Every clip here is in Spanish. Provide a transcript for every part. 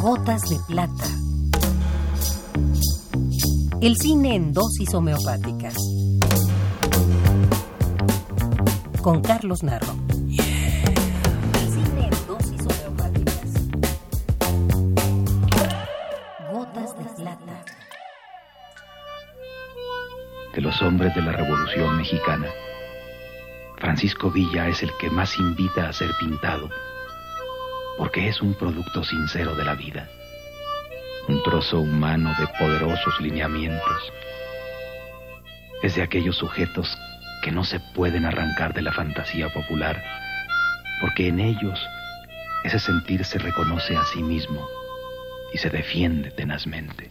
Gotas de plata. El cine en dosis homeopáticas. Con Carlos Narro. El cine en dosis homeopáticas. Gotas de plata. De los hombres de la Revolución Mexicana, Francisco Villa es el que más invita a ser pintado, porque es un producto sincero de la vida, un trozo humano de poderosos lineamientos. Es de aquellos sujetos que no se pueden arrancar de la fantasía popular, porque en ellos ese sentir se reconoce a sí mismo y se defiende tenazmente.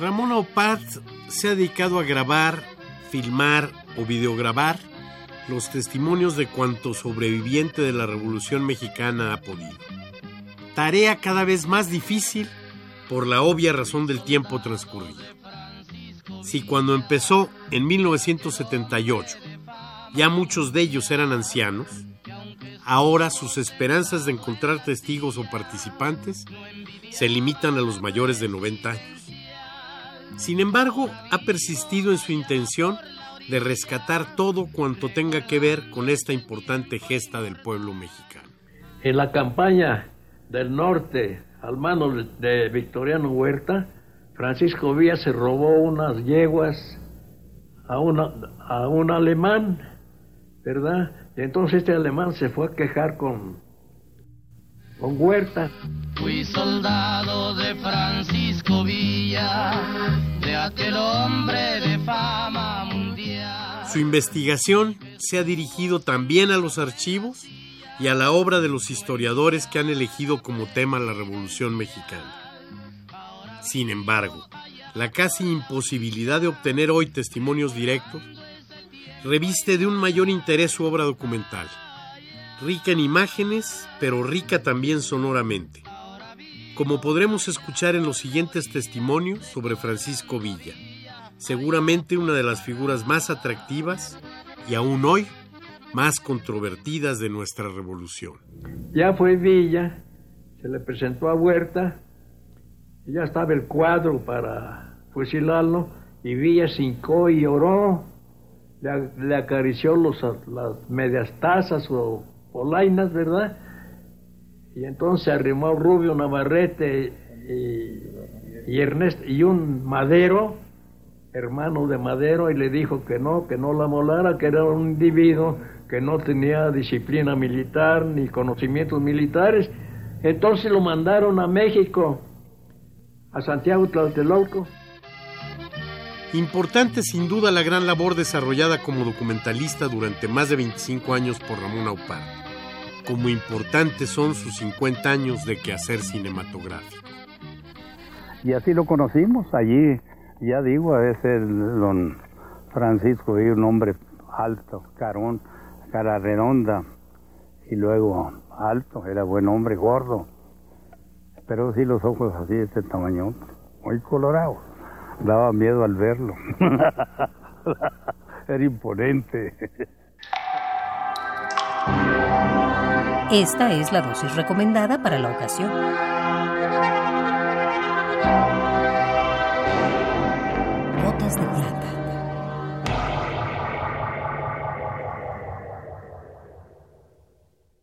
Ramón Opat se ha dedicado a grabar, filmar o videograbar los testimonios de cuanto sobreviviente de la Revolución Mexicana ha podido. Tarea cada vez más difícil por la obvia razón del tiempo transcurrido. Si cuando empezó en 1978 ya muchos de ellos eran ancianos, ahora sus esperanzas de encontrar testigos o participantes se limitan a los mayores de 90 años. Sin embargo, ha persistido en su intención de rescatar todo cuanto tenga que ver con esta importante gesta del pueblo mexicano. En la campaña del norte al mano de Victoriano Huerta, Francisco Villa se robó unas yeguas a, una, a un alemán, ¿verdad? Y entonces este alemán se fue a quejar con, con Huerta. Fui soldado de Francisco Villa, de aquel hombre. Su investigación se ha dirigido también a los archivos y a la obra de los historiadores que han elegido como tema la Revolución Mexicana. Sin embargo, la casi imposibilidad de obtener hoy testimonios directos reviste de un mayor interés su obra documental, rica en imágenes, pero rica también sonoramente, como podremos escuchar en los siguientes testimonios sobre Francisco Villa, seguramente una de las figuras más atractivas y aún hoy más controvertidas de nuestra revolución. Ya fue Villa, se le presentó a Huerta, y ya estaba el cuadro para fusilarlo, y Villa se hincó y lloró, le, acarició los, las medias tazas o polainas, ¿verdad? Y entonces arrimó Rubio Navarrete y, y Ernesto y un Madero, hermano de Madero, y le dijo que no, que no la molara, que era un individuo que no tenía disciplina militar ni conocimientos militares. Entonces lo mandaron a México, a Santiago Tlatelolco. Importante sin duda la gran labor desarrollada como documentalista durante más de 25 años por Ramón Aupar. Como importantes son sus 50 años de quehacer cinematográfico. Y así lo conocimos allí, ya digo, es el don Francisco, un hombre alto, carón, cara redonda y luego alto, era buen hombre, gordo, pero sí los ojos así de este tamaño, muy colorados, daba miedo al verlo, era imponente. Esta es la dosis recomendada para la ocasión. Piratas de Plata.